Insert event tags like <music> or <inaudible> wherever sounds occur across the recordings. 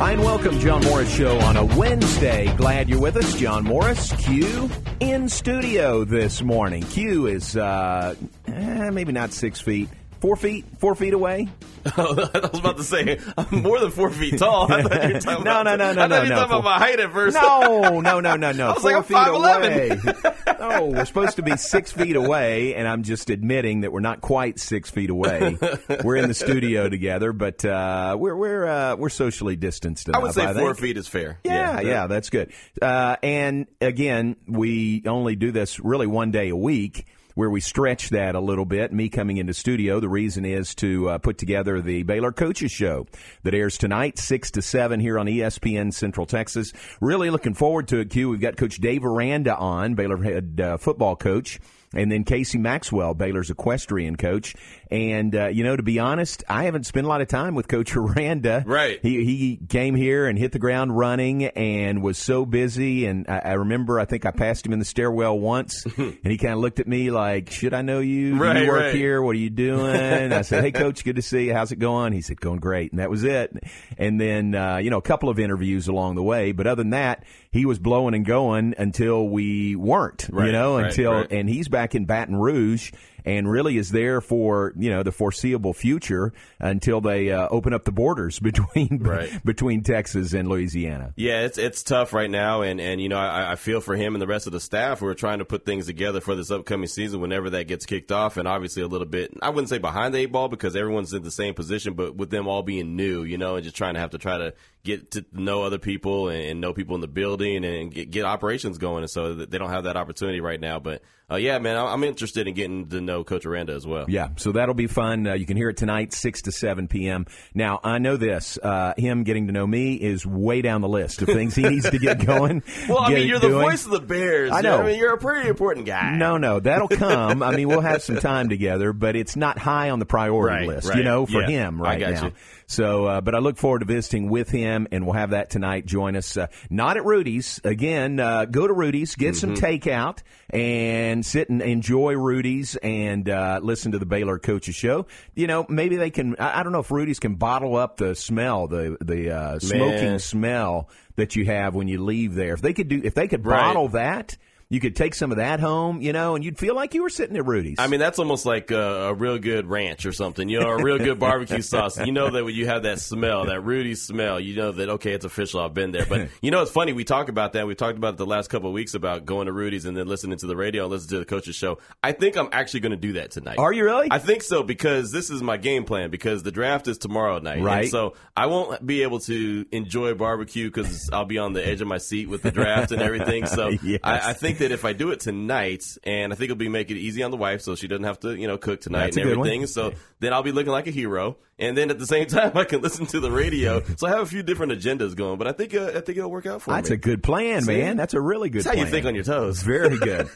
Hi, and welcome, John Morris Show on a Wednesday. Glad you're with us. John Morris, Q, in studio this morning. Q is uh, eh, maybe not six feet, four feet, four feet away. <laughs> I was about to say I'm more than four feet tall. I thought you were talking <laughs> No, about, no, no, no, I thought no, you were no. talking about my height at first. No, no, no, no, no. <laughs> I was Four like, I'm feet 5'11". away. no, we're supposed to be six feet away, and I'm just admitting that we're not quite six feet away. we're in the studio together, but uh, we're we're uh, we're socially distanced I would say four feet is fair. Yeah, yeah, that's good. Uh, and again, we only do this really one day a week. Where we stretch that a little bit. Me coming into studio, the reason is to uh, put together the Baylor Coaches Show that airs tonight, 6 to 7 here on ESPN Central Texas. Really looking forward to it, Q. We've got Coach Dave Aranda on, Baylor head uh, football coach and then Casey Maxwell, Baylor's equestrian coach. And uh, you know, to be honest, I haven't spent a lot of time with Coach <laughs> Aranda. Right. He he came here and hit the ground running and was so busy. And I, I remember, I think I passed him in the stairwell once, <laughs> and he kind of looked at me like, "Should I know you? Do you work right. here? What are you doing?" I said, "Hey, <laughs> Coach, good to see you. How's it going?" He said, "Going great," and that was it. And then uh, you know, a couple of interviews along the way, but other than that, he was blowing and going until we weren't. you know, right, until right. and he's back in Baton Rouge and really is there for you know the foreseeable future until they uh, open up the borders <laughs> between Right. between Texas and Louisiana. Yeah, it's it's tough right now, and and you know I, I feel for him and the rest of the staff who are trying to put things together for this upcoming season. Whenever that gets kicked off, and obviously a little bit, I wouldn't say behind the eight ball because everyone's in the same position, but with them all being new, you know, and just trying to have to try to get to know other people and, and know people in the building and get, get operations going, and so they don't have that opportunity right now. But uh, yeah, man, I'm I'm interested in getting to know Coach Aranda as well. Yeah, so that'll be fun. Uh, you can hear it tonight, six to seven p.m. Now I know this. Uh, him getting to know me is way down the list of things he needs to get <laughs> going. Well, I mean, you're the voice of the Bears. I you know. I mean, you're a pretty important guy. No, no, that'll come. I mean, we'll have some time together, but it's not high on the priority Right, list, right. you know, for Yeah, him I right got now. you. So, uh, but I look forward to visiting with him, and we'll have that tonight. Join us, uh, not at Rudy's again. Uh, go to Rudy's, get some Mm-hmm. takeout, and sit and enjoy Rudy's and uh, listen to the Baylor Coaches Show. You know, maybe they can. I, I don't know if Rudy's can bottle up the smell, the the uh, smoking smell that you have when you leave there. If they could do, if they could Right. bottle that. You could take some of that home, you know, and you'd feel like you were sitting at Rudy's. I mean, that's almost like a, a real good ranch or something, you know, a real good barbecue <laughs> sauce. You know that when you have that smell, that Rudy smell, you know that, okay, it's official, I've been there. But, <laughs> you know, it's funny, we talk about that. We talked about it the last couple of weeks about going to Rudy's and then listening to the radio and listening to the coach's show. I think I'm actually going to do that tonight. Are you really? I think so because this is my game plan because the draft is tomorrow night. Right. And so I won't be able to enjoy barbecue because I'll be on the edge of my seat with the draft and everything. So <laughs> Yes. I, I think that if I do it tonight, and I think it'll be make it easy on the wife so she doesn't have to, you know, cook tonight That's and everything. So then I'll be looking like a hero. And then at the same <laughs> time, I can listen to the radio. So I have a few different agendas going, but I think uh, I think it'll work out for That's me. That's a good plan, See? man. That's a really good That's how plan. you think on your toes. Very <laughs> good.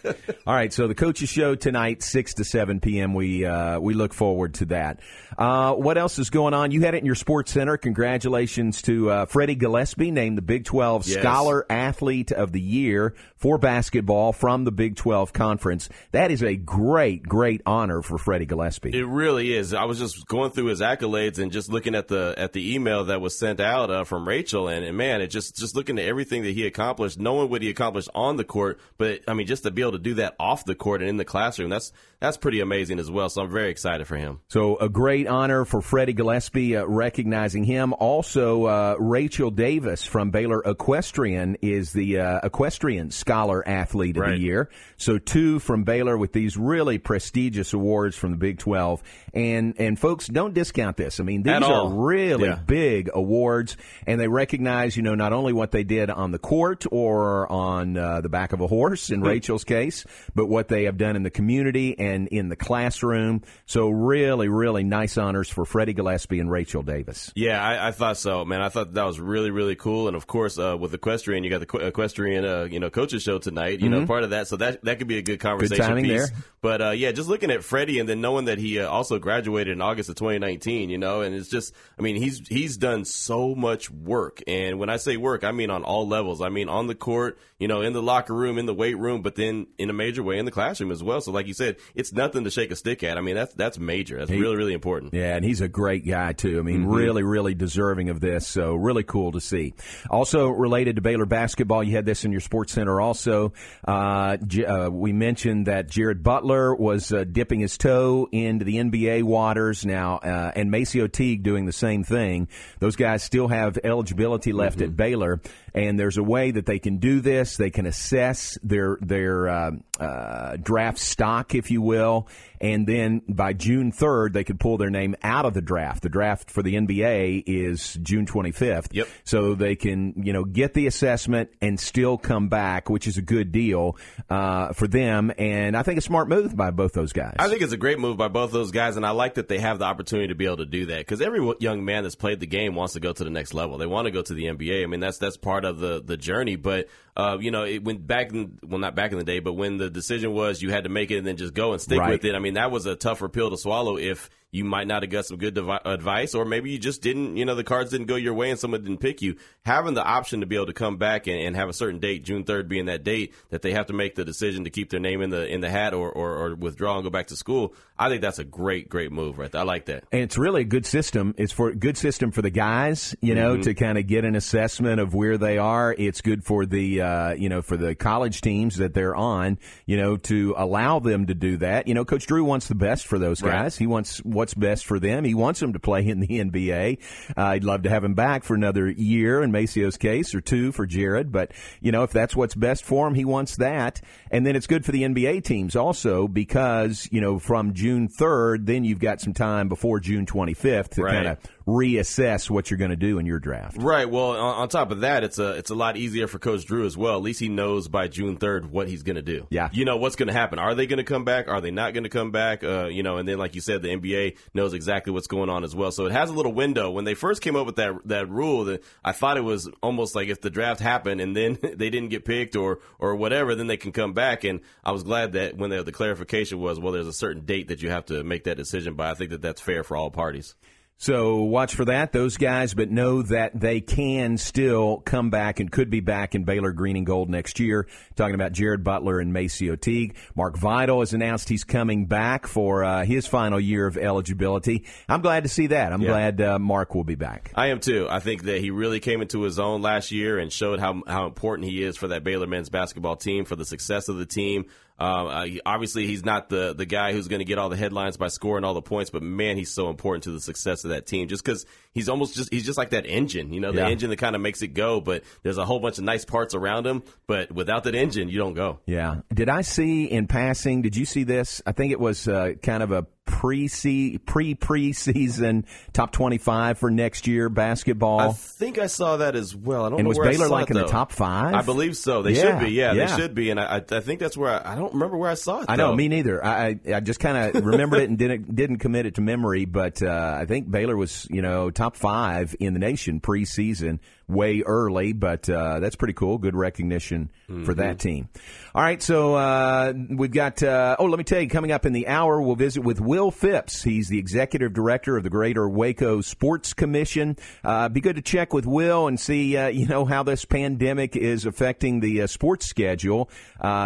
All right, so the coaches show tonight, six to seven p.m. We uh, we look forward to that. Uh, what else is going on? You had it in your sports center. Congratulations to uh, Freddie Gillespie, named the Big Twelve Yes. Scholar Athlete of the Year for basketball from the Big Twelve Conference. That is a great, great honor for Freddie Gillespie. It really is. I was just going through his accolades and just looking at the at the email that was sent out uh, from Rachel, and, and man, it just just looking at everything that he accomplished, knowing what he accomplished on the court, but I mean, just to be able to do that off the court and in the classroom, that's that's pretty amazing as well. So I'm very excited for him. So a great honor for Freddie Gillespie, uh, recognizing him. Also, uh, Rachel Davis from Baylor Equestrian is the uh, Equestrian Scholar Athlete of Right. the Year. So two from Baylor with these really prestigious awards from the Big Twelve. And and folks, don't discount this. I mean, these At are all. really Yeah. big awards, and they recognize, you know, not only what they did on the court or on uh, the back of a horse Hmm. in Rachel's case, but what they have done in the community and in the classroom. So really, really nice honors for Freddie Gillespie and Rachel Davis. Yeah, I, I thought so, man. I thought that was really, really cool. And of course, uh, with equestrian, you got the Equ- equestrian, uh, you know, coaches show tonight. You know, part of that, so that that could be a good conversation timing piece. there. But uh, yeah, just looking at Freddie and then knowing that he uh, also graduated in August of 2019. You know, and it's just, I mean, he's he's done so much work, and when I say work, I mean on all levels. I mean on the court, you know, in the locker room, in the weight room, but then in a major way in the classroom as well. So, like you said, it's nothing to shake a stick at. I mean, that's that's major. That's he, really really important. Yeah, and he's a great guy too. I mean, mm-hmm. really really deserving of this. So really cool to see. Also related to Baylor basketball, you had this in your sports center. Also, uh, uh, we mentioned that Jared Butler was uh, dipping his toe into the NBA waters now, uh, and MaCio Teague doing the same thing. Those guys still have eligibility left mm-hmm. at Baylor and there's a way that they can do this. They can assess their their uh, uh, draft stock, if you will, and then by June 3rd, they could pull their name out of the draft. The draft for the NBA is June 25th. Yep. So they can, you know, get the assessment and still come back, which is a good deal uh, for them. And I think a smart move by both those guys. I think it's a great move by both those guys, and I like that they have the opportunity to be able to do that because every young man that's played the game wants to go to the next level. They want to go to the NBA. I mean, that's that's part of the the journey, but uh, you know, it went back in, well, not back in the day, but when the decision was you had to make it and then just go and stick right. with it. I mean, that was a tougher pill to swallow if you might not have got some good devi- advice, or maybe you just didn't, you know, the cards didn't go your way and someone didn't pick you. Having the option to be able to come back and, and have a certain date, June third being that date, that they have to make the decision to keep their name in the in the hat or, or, or withdraw and go back to school. I think that's a great, great move right there. I like that. And it's really a good system. It's for a good system for the guys, you know, mm-hmm. to kind of get an assessment of where they are. It's good for the, uh, you know, for the college teams that they're on, you know, to allow them to do that. You know, Coach Drew wants the best for those guys. Right. He wants what's best for them. He wants them to play in the <laughs> NBA. Uh, I'd love to have him back for another year in MaCio's case or two for Jared. But, you know, if that's what's best for him, he wants that. And then it's good for the NBA teams also because, you know, from June 3rd, then you've got some time before June 25th to right. kind of reassess what you're going to do in your draft. Right. Well, on, on, top of that, it's a it's a lot easier for Coach Drew as well. At least he knows by June 3rd what he's going to do. Yeah. You know what's going to happen. Are they going to come back? Are they not going to come back? Uh, you know, and then like you said, the NBA knows exactly what's going on as well. So it has a little window. When they first came up with that that rule, that I thought it was almost like if the draft happened and then <laughs> they didn't get picked or or whatever, then they can come back. And I was glad that when the, the clarification was, well, there's a certain date that you have to make that decision by. I think that that's fair for all parties. So watch for that, those guys, but know that they can still come back and could be back in Baylor Green and Gold next year. Talking about Jared Butler and MaCio Teague. Mark Vital has announced he's coming back for uh, his final year of eligibility. I'm glad to see that. I'm yeah. glad uh, Mark will be back. I am too. I think that he really came into his own last year and showed how, how important he is for that Baylor men's basketball team, for the success of the team. Uh, obviously, he's not the the guy who's going to get all the headlines by scoring all the points, but man, he's so important to the success of that team. Just because he's almost just he's just like that engine, you know, the yeah. engine that kind of makes it go. But there's a whole bunch of nice parts around him, but without that engine, you don't go. Yeah. Did I see in passing? Did you see this? I think it was uh, kind of a pre pre preseason top twenty five for next year basketball. I think I saw that as well. I don't. And know was Baylor like in the top five? I believe so. They yeah, should be. Yeah, yeah, they should be. And I, I think that's where I, I, don't remember where I saw it. I know me neither. I I just kind of remembered it and didn't didn't commit it to memory. But uh, I think Baylor was you know top five in the nation preseason way early, but uh, that's pretty cool. Good recognition mm-hmm. for that team. All right, so uh, we've got. Uh, oh, let me tell you, coming up in the hour, we'll visit with Will Phipps. He's the executive director of the Greater Waco Sports Commission. Uh, be good to check with Will and see, uh, you know, how this pandemic is affecting the uh, sports schedule.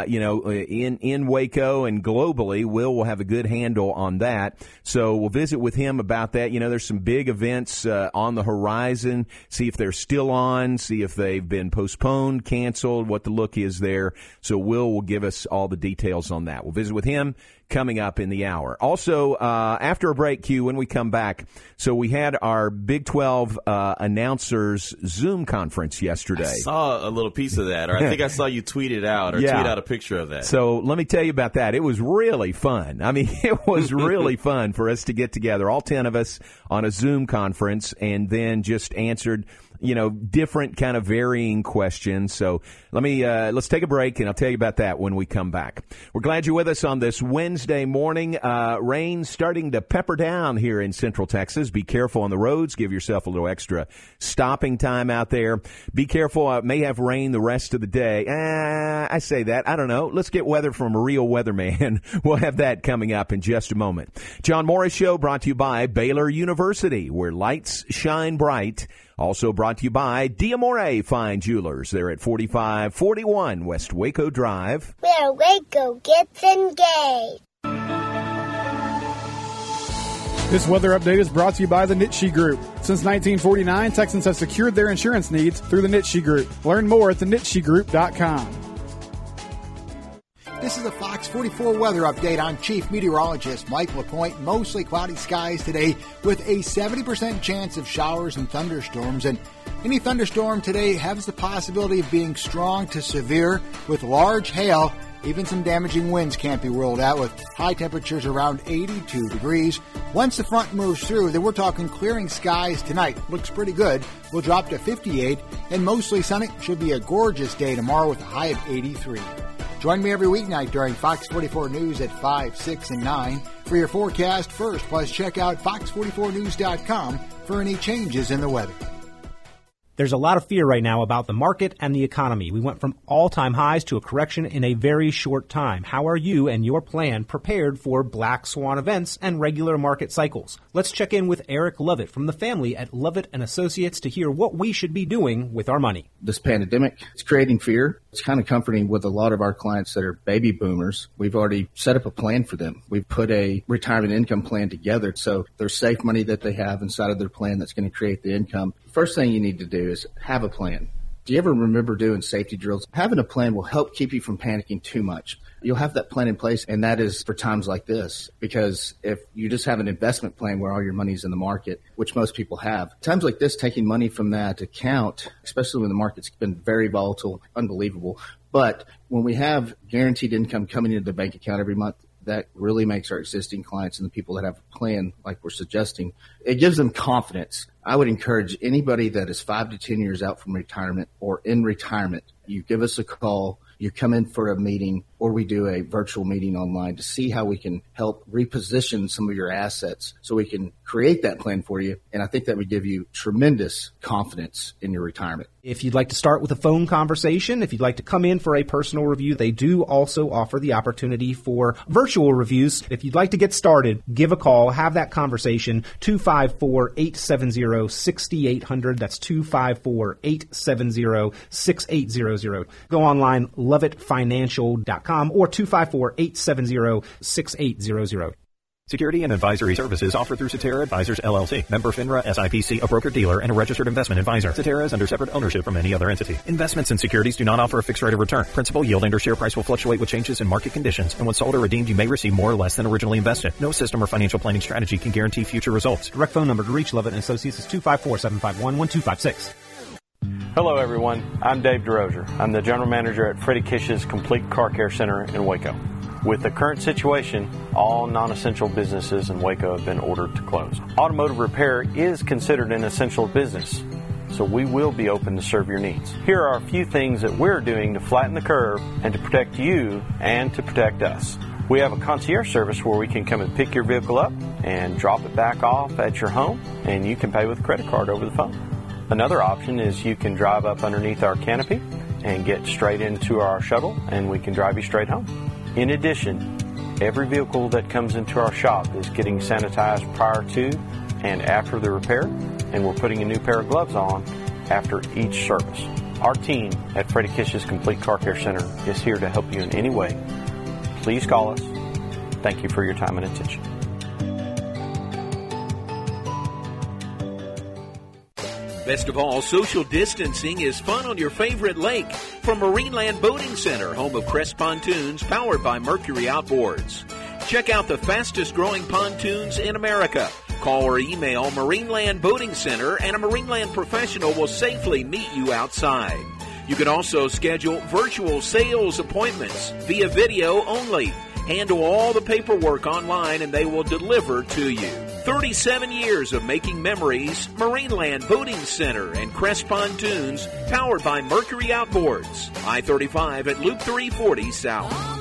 you know, in in Waco and globally, Will will have a good handle on that. So we'll visit with him about that. You know, there's some big events on the horizon. See if they're still still on, see if they've been postponed, canceled, what the look is there. So Will will give us all the details on that. We'll visit with him coming up in the hour. Also, uh, after a break, Q, when we come back, so we had our Big 12 uh, announcers Zoom conference yesterday. I saw a little piece of that, or I think I saw you tweet it out or <laughs> yeah. tweet out a picture of that. So let me tell you about that. It was really fun. I mean, <laughs> it was really <laughs> fun for us to get together, all 10 of us, on a Zoom conference, and then just answered you know, different kind of varying questions. So let me, uh, let's take a break and I'll tell you about that when we come back. We're glad you're with us on this Wednesday morning. Uh, rain starting to pepper down here in central Texas. Be careful on the roads. Give yourself a little extra stopping time out there. Be careful. It may have rain the rest of the day. Uh, I say that. I don't know. Let's get weather from a real weatherman. <laughs> we'll have that coming up in just a moment. John Morris Show brought to you by Baylor University, where lights shine bright. Also brought to you by Diamore Fine Jewelers. They're at 4541 West Waco Drive. Where Waco gets engaged. This weather update is brought to you by the Nitsche Group. Since 1949, Texans have secured their insurance needs through the Nitsche Group. Learn more at thenitschegroup.com. This is a Fox 44 weather update. I'm Chief Meteorologist Mike LaPointe. Mostly cloudy skies today with a 70% chance of showers and thunderstorms. And any thunderstorm today has the possibility of being strong to severe with large hail even some damaging winds can't be ruled out with high temperatures around 82 degrees. Once the front moves through, then we're talking clearing skies tonight. Looks pretty good. We'll drop to 58 and mostly sunny. Should be a gorgeous day tomorrow with a high of 83. Join me every weeknight during Fox 44 News at 5, 6, and 9 for your forecast first. Plus, check out fox44news.com for any changes in the weather. There's a lot of fear right now about the market and the economy. We went from all time highs to a correction in a very short time. How are you and your plan prepared for black swan events and regular market cycles? Let's check in with Eric Lovett from the family at Lovett and Associates to hear what we should be doing with our money. This pandemic, is creating fear. It's kind of comforting with a lot of our clients that are baby boomers. We've already set up a plan for them. We've put a retirement income plan together. So there's safe money that they have inside of their plan that's going to create the income. First thing you need to do is have a plan. Do you ever remember doing safety drills? Having a plan will help keep you from panicking too much. You'll have that plan in place, and that is for times like this. Because if you just have an investment plan where all your money's in the market, which most people have, times like this, taking money from that account, especially when the market's been very volatile, unbelievable. But when we have guaranteed income coming into the bank account every month, that really makes our existing clients and the people that have a plan, like we're suggesting, it gives them confidence. I would encourage anybody that is five to 10 years out from retirement or in retirement, you give us a call you come in for a meeting or we do a virtual meeting online to see how we can help reposition some of your assets so we can create that plan for you. And I think that would give you tremendous confidence in your retirement. If you'd like to start with a phone conversation, if you'd like to come in for a personal review, they do also offer the opportunity for virtual reviews. If you'd like to get started, give a call, have that conversation, 254 870 6800. That's 254 870 6800. Go online, lovettfinancial.com or 254 870 6800. Security and advisory services offered through Cetera Advisors LLC, member FINRA SIPC, a broker dealer, and a registered investment advisor. Cetera is under separate ownership from any other entity. Investments in securities do not offer a fixed rate of return. Principal yield and or share price will fluctuate with changes in market conditions, and when sold or redeemed, you may receive more or less than originally invested. No system or financial planning strategy can guarantee future results. Direct phone number to reach Lovett and Associates is 254-751-1256. Hello, everyone. I'm Dave DeRozier. I'm the general manager at Freddie Kish's Complete Car Care Center in Waco. With the current situation, all non essential businesses in Waco have been ordered to close. Automotive repair is considered an essential business, so we will be open to serve your needs. Here are a few things that we're doing to flatten the curve and to protect you and to protect us. We have a concierge service where we can come and pick your vehicle up and drop it back off at your home, and you can pay with a credit card over the phone. Another option is you can drive up underneath our canopy and get straight into our shuttle, and we can drive you straight home. In addition, every vehicle that comes into our shop is getting sanitized prior to and after the repair, and we're putting a new pair of gloves on after each service. Our team at Freddie Kish's Complete Car Care Center is here to help you in any way. Please call us. Thank you for your time and attention. Best of all, social distancing is fun on your favorite lake. From Marineland Boating Center, home of Crest Pontoons, powered by Mercury Outboards. Check out the fastest growing pontoons in America. Call or email Marineland Boating Center and a Marineland professional will safely meet you outside. You can also schedule virtual sales appointments via video only. Handle all the paperwork online and they will deliver to you. 37 years of making memories, Marineland Boating Center and Crest Pontoons, powered by Mercury Outboards. I 35 at Loop 340 South.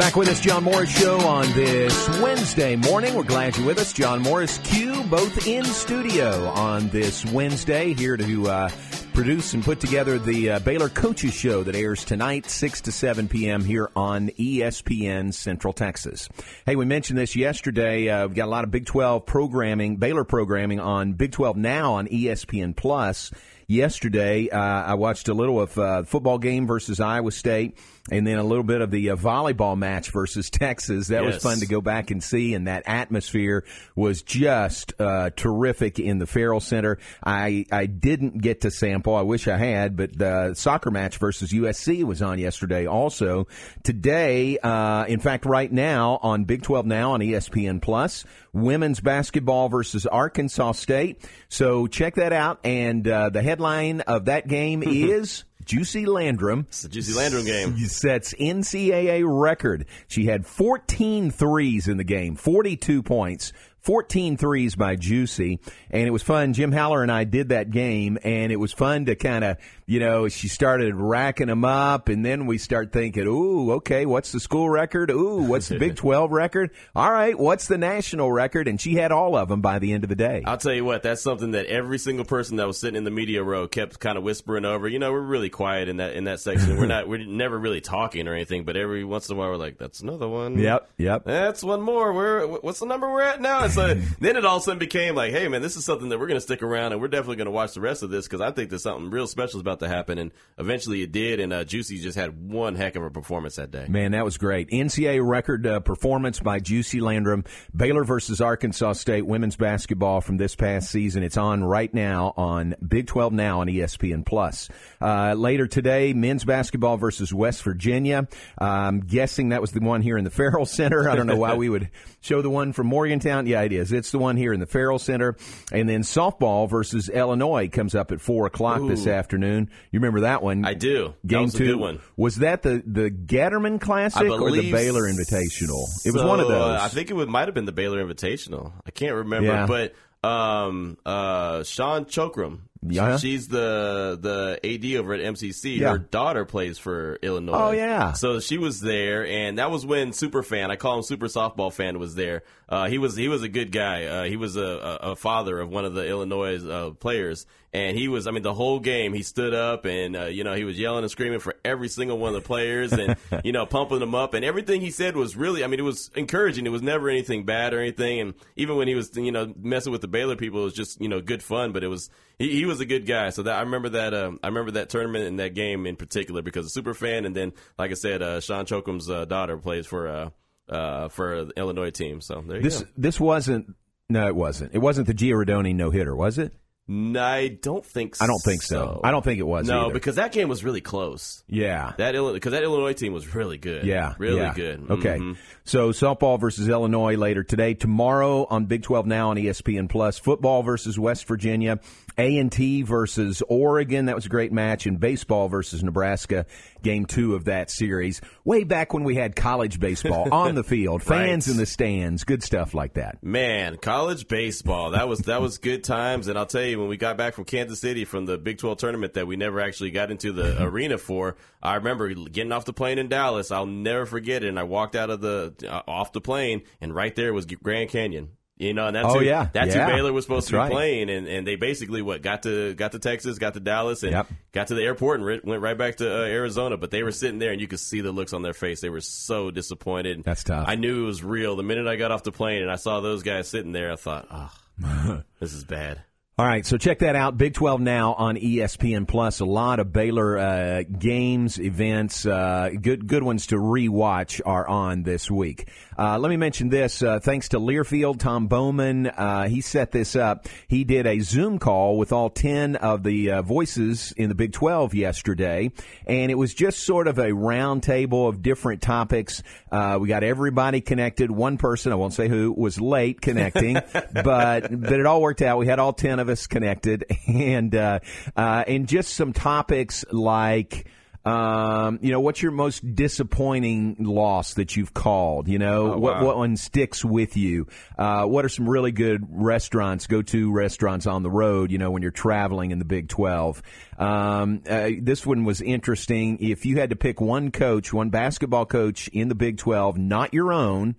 Back with us, John Morris Show on this Wednesday morning. We're glad you're with us. John Morris, Q, both in studio on this Wednesday, here to uh, produce and put together the uh, Baylor Coaches Show that airs tonight, 6 to 7 p.m. here on ESPN Central Texas. Hey, we mentioned this yesterday. Uh, we've got a lot of Big 12 programming, Baylor programming on Big 12 now on ESPN Plus yesterday. Uh, I watched a little of uh, football game versus Iowa State, and then a little bit of the uh, volleyball match versus Texas. That yes. was fun to go back and see, and that atmosphere was just uh, terrific in the Ferrell Center. I I didn't get to sample. I wish I had, but the soccer match versus USC was on yesterday. Also today, uh, in fact, right now on Big 12 now on ESPN Plus, women's basketball versus Arkansas State. So check that out. And uh, the headline of that game is. Juicy Landrum. It's the Juicy Landrum game. Sets NCAA record. She had 14 threes in the game, 42 points, 14 threes by Juicy. And it was fun. Jim Haller and I did that game, and it was fun to kind of you know, she started racking them up, and then we start thinking, ooh, okay, what's the school record? Ooh, what's the Big <laughs> 12 record? All right, what's the national record? And she had all of them by the end of the day. I'll tell you what, that's something that every single person that was sitting in the media row kept kind of whispering over. You know, we're really quiet in that in that section. we're not, <laughs> we're never really talking or anything, but every once in a while we're like, that's another one. Yep, yep. That's one more. Where, what's the number we're at now? Then it all of a sudden became like, hey man, this is something that we're going to stick around and we're definitely going to watch the rest of this because I think there's something real special is about to happen. And eventually it did, and uh, Juicy just had one heck of a performance that day. Man, that was great. NCAA record uh, performance by Juicy Landrum. Baylor versus Arkansas State women's basketball from this past season. It's on right now on Big 12 Now on ESPN Plus. Uh, later today, men's basketball versus West Virginia. I'm guessing that was the one here in the <laughs> Ferrell Center. I don't know why we would show the one from Morgantown. Yeah, is. It's the one here in the Ferrell Center. And then softball versus Illinois comes up at four o'clock Ooh. this afternoon. You remember that one? I do. Game was two. one. Was that the the Getterman Classic or the Baylor Invitational? It was one of those. Uh, I think it would, might have been the Baylor Invitational. I can't remember, yeah. but um, uh, Shawn Trochim. Yeah. She's the the AD over at MCC. Yeah. Her daughter plays for Illinois. Oh yeah. So she was there, and that was when Super Fan, I call him Super Softball Fan, was there. Uh, he was he was a good guy. Uh, he was a, a, father of one of the Illinois uh, players, and he was. I mean, the whole game he stood up and uh, you know he was yelling and screaming for every single one of the players, and <laughs> you know pumping them up, and everything he said was really. I mean, it was encouraging. It was never anything bad or anything, and even when he was you know messing with the Baylor people, it was just you know good fun. But it was he, he was a good guy. So that I remember that um, I remember that tournament and that game in particular because a super fan, and then like I said, uh, Shawn Trochim's uh, daughter plays for uh, for the Illinois team. So there you this, go. This wasn't. No, it wasn't. It wasn't the Gia Rodoni no hitter, was it? I don't think. so. I don't think so. I don't think it was. No, either. because that game was really close. Yeah, that because that Illinois team was really good. Yeah, really yeah. good. Okay, mm-hmm. so softball versus Illinois later today. Tomorrow on Big Twelve now on ESPN Plus. Football versus West Virginia. A and T versus Oregon. That was a great match. And baseball versus Nebraska. Game two of that series. Way back when we had college baseball <laughs> on the field, fans right. in the stands, good stuff like that. Man, college baseball. That was that was good times. And I'll tell you, when we got back from Kansas City from the Big Twelve tournament that we never actually got into the <laughs> arena for, I remember getting off the plane in Dallas. I'll never forget it. And I walked out of the uh, off the plane, and right there was Grand Canyon. You know, and that's oh, who, yeah. that's yeah. who Baylor was supposed that's to be right. playing, and, and they basically what got to got to Texas, got to Dallas, and yep. got to the airport and re- went right back to uh, Arizona. But they were sitting there, and you could see the looks on their face. They were so disappointed. That's tough. I knew it was real the minute I got off the plane and I saw those guys sitting there. I thought, oh, <laughs> this is bad. All right, so check that out. Big 12 now on ESPN Plus. A lot of Baylor uh, games, events, uh, good good ones to rewatch are on this week. Uh, let me mention this. Uh, thanks to Learfield, Tom Bowman, uh, he set this up. He did a Zoom call with all 10 of the uh, voices in the Big 12 yesterday, and it was just sort of a round table of different topics. we got everybody connected. One person, I won't say who, was late connecting, <laughs> but but it all worked out. We had all 10 of us connected, <laughs> and uh, uh, and just some topics like. Um, you know, what's your most disappointing loss that you've called? You know, Oh, what wow. what one sticks with you? Uh, what are some really good restaurants, go to restaurants on the road? You know, when you're traveling in the Big Twelve. Um, uh, this one was interesting. If you had to pick one coach, one basketball coach in the Big Twelve, not your own,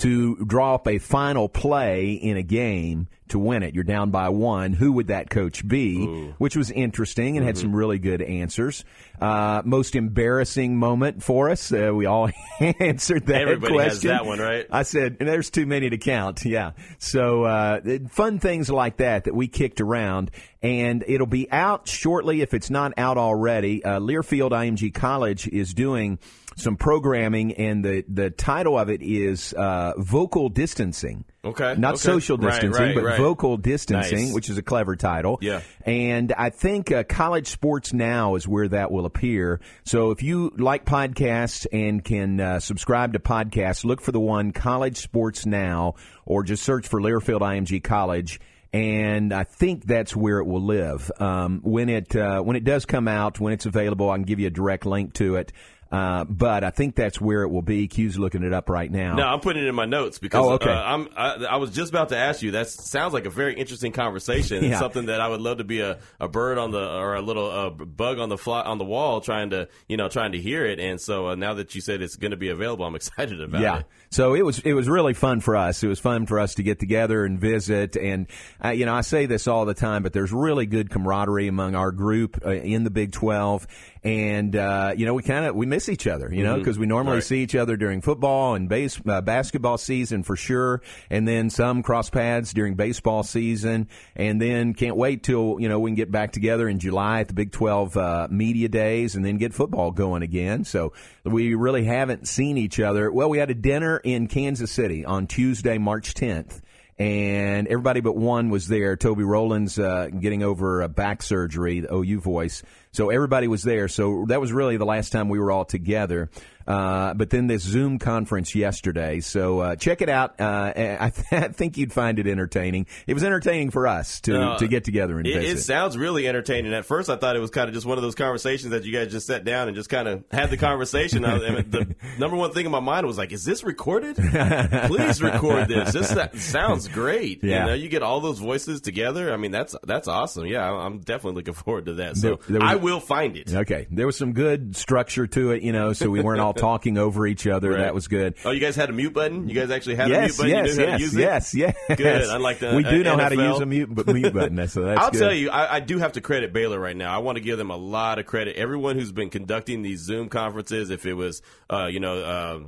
to draw up a final play in a game to win it. You're down by one. Who would that coach be? Which was interesting and had Mm-hmm. some really good answers. Uh, most embarrassing moment for us. Uh, we all <laughs> answered that Everybody has question. that one, right? I said, and there's too many to count. <laughs> Yeah. So, uh, fun things like that that we kicked around and it'll be out shortly if it's not out already. Uh, Learfield IMG College is doing some programming and the, the title of it is, uh, vocal distancing. Okay, Not okay. social Right, distancing, right, but right. vocal distancing, Nice. which is a clever title. Yeah. And I think uh, College Sports Now is where that will appear. So if you like podcasts and can uh, subscribe to podcasts, look for the one College Sports Now or just search for Learfield IMG College. And I think that's where it will live. Um, when it uh, when it does come out, when it's available, I can give you a direct link to it. Uh, but I think that's where it will be. Q's looking it up right now. No, I'm putting it in my notes because Oh, okay. uh, I'm. I, I was just about to ask you. That sounds like a very interesting conversation. Yeah. It's something that I would love to be a, a bird on the or a little uh, bug on the fly on the wall, trying to you know trying to hear it. And so uh, now that you said it's going to be available, I'm <laughs> excited about yeah. it. So it was it was really fun for us. It was fun for us to get together and visit. And uh, you know, I say this all the time, but there's really good camaraderie among our group uh, in the Big Twelve. And uh, you know, we kind of we miss each other, you know, because we normally Right. see each other during football and base uh, basketball season for sure, and then some cross paths during baseball season, and then can't wait till you know we can get back together in July at the Big Twelve uh, media days, and then get football going again. So we really haven't seen each other. Well, we had a dinner in Kansas City on Tuesday, March tenth. And everybody but one was there. Toby Rowlands uh, getting over a back surgery, the OU voice. So everybody was there. So that was really the last time we were all together. Uh, but then this Zoom conference yesterday. So uh, check it out. Uh, I, <laughs> th- I think you'd find it entertaining. It was entertaining for us to to get together and It, visit. it sounds really entertaining. At first, I thought it was kind of just one of those conversations that you guys just sat down and just kind of had the conversation. I, I mean, the <laughs> number one thing in my mind was like, "Is this recorded? <laughs> Please record this. This that sounds great. Yeah. You know, you get all those voices together. I mean, that's that's awesome. Yeah, I'm definitely looking forward to that. So There- there was- I will find it. Okay, there was some good structure to it, you know, so we weren't all talking over each other. Right. That was good. Oh, you guys had a mute button. You guys actually had a mute button. yes, you yes, it. yes, yes. Good. I like that. we do uh, know how to use a mute, but mute button. So that's I'll good. tell you, I, I do have to credit Baylor right now. I want to give them a lot of credit. Everyone who's been conducting these Zoom conferences, if it was, uh, you know,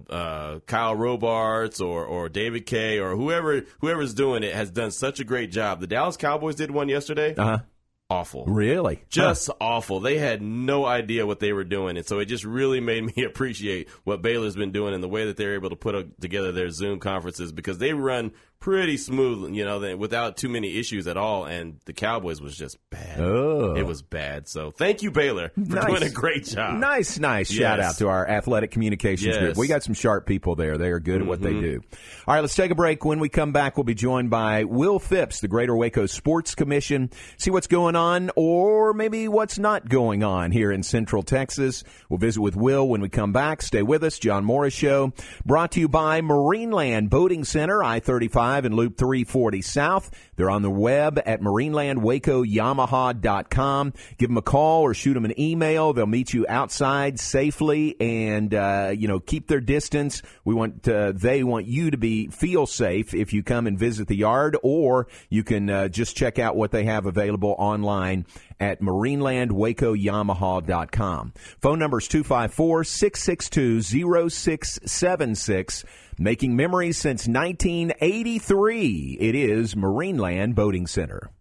uh, uh, Kyle Robarts or, or David Kay or whoever whoever's doing it has done such a great job. The Dallas Cowboys did one yesterday. Uh huh. Awful. Really? Just awful. They had no idea what they were doing, and so it just really made <laughs> me appreciate what Baylor's been doing and the way that they're able to put together their Zoom conferences because they run pretty smooth, you know, without too many issues at all. And the Cowboys was just bad. Oh. It was bad. So thank you, Baylor, for Nice. doing a great job. Nice, nice. Shout out to our athletic communications Yes. group. We got some sharp people there. They are good at what they Mhm. do. All right, let's take a break. When we come back, we'll be joined by Will Phipps, the Greater Waco Sports Commission. See what's going on or maybe what's not going on here in Central Texas. We'll visit with Will when we come back. Stay with us. John Morris Show brought to you by Marineland Boating Center, I-35 and Loop 340 South. They're on the web at marinelandwacoyamaha.com. Give them a call or shoot them an email. They'll meet you outside safely and, uh, you know, keep their distance. We want, uh, they want you to be, feel safe if you come and visit the yard or you can, uh, just check out what they have available online at marinelandwacoyamaha.com. Phone number is 254-662-0676. Making memories since 1983. It is Marineland Boating Center.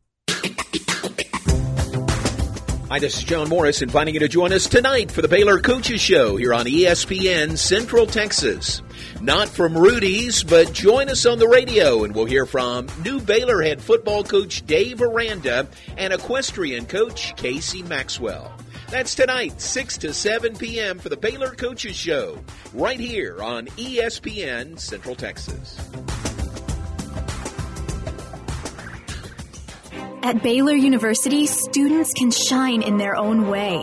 Hi, this is John Morris inviting you to join us tonight for the Baylor Coaches Show here on ESPN Central Texas. Not from Rudy's, but join us on the radio and we'll hear from new Baylor head football coach Dave Aranda and equestrian coach Casey Maxwell. That's tonight, 6 to 7 p.m. for the Baylor Coaches Show, right here on ESPN Central Texas. At Baylor University, students can shine in their own way.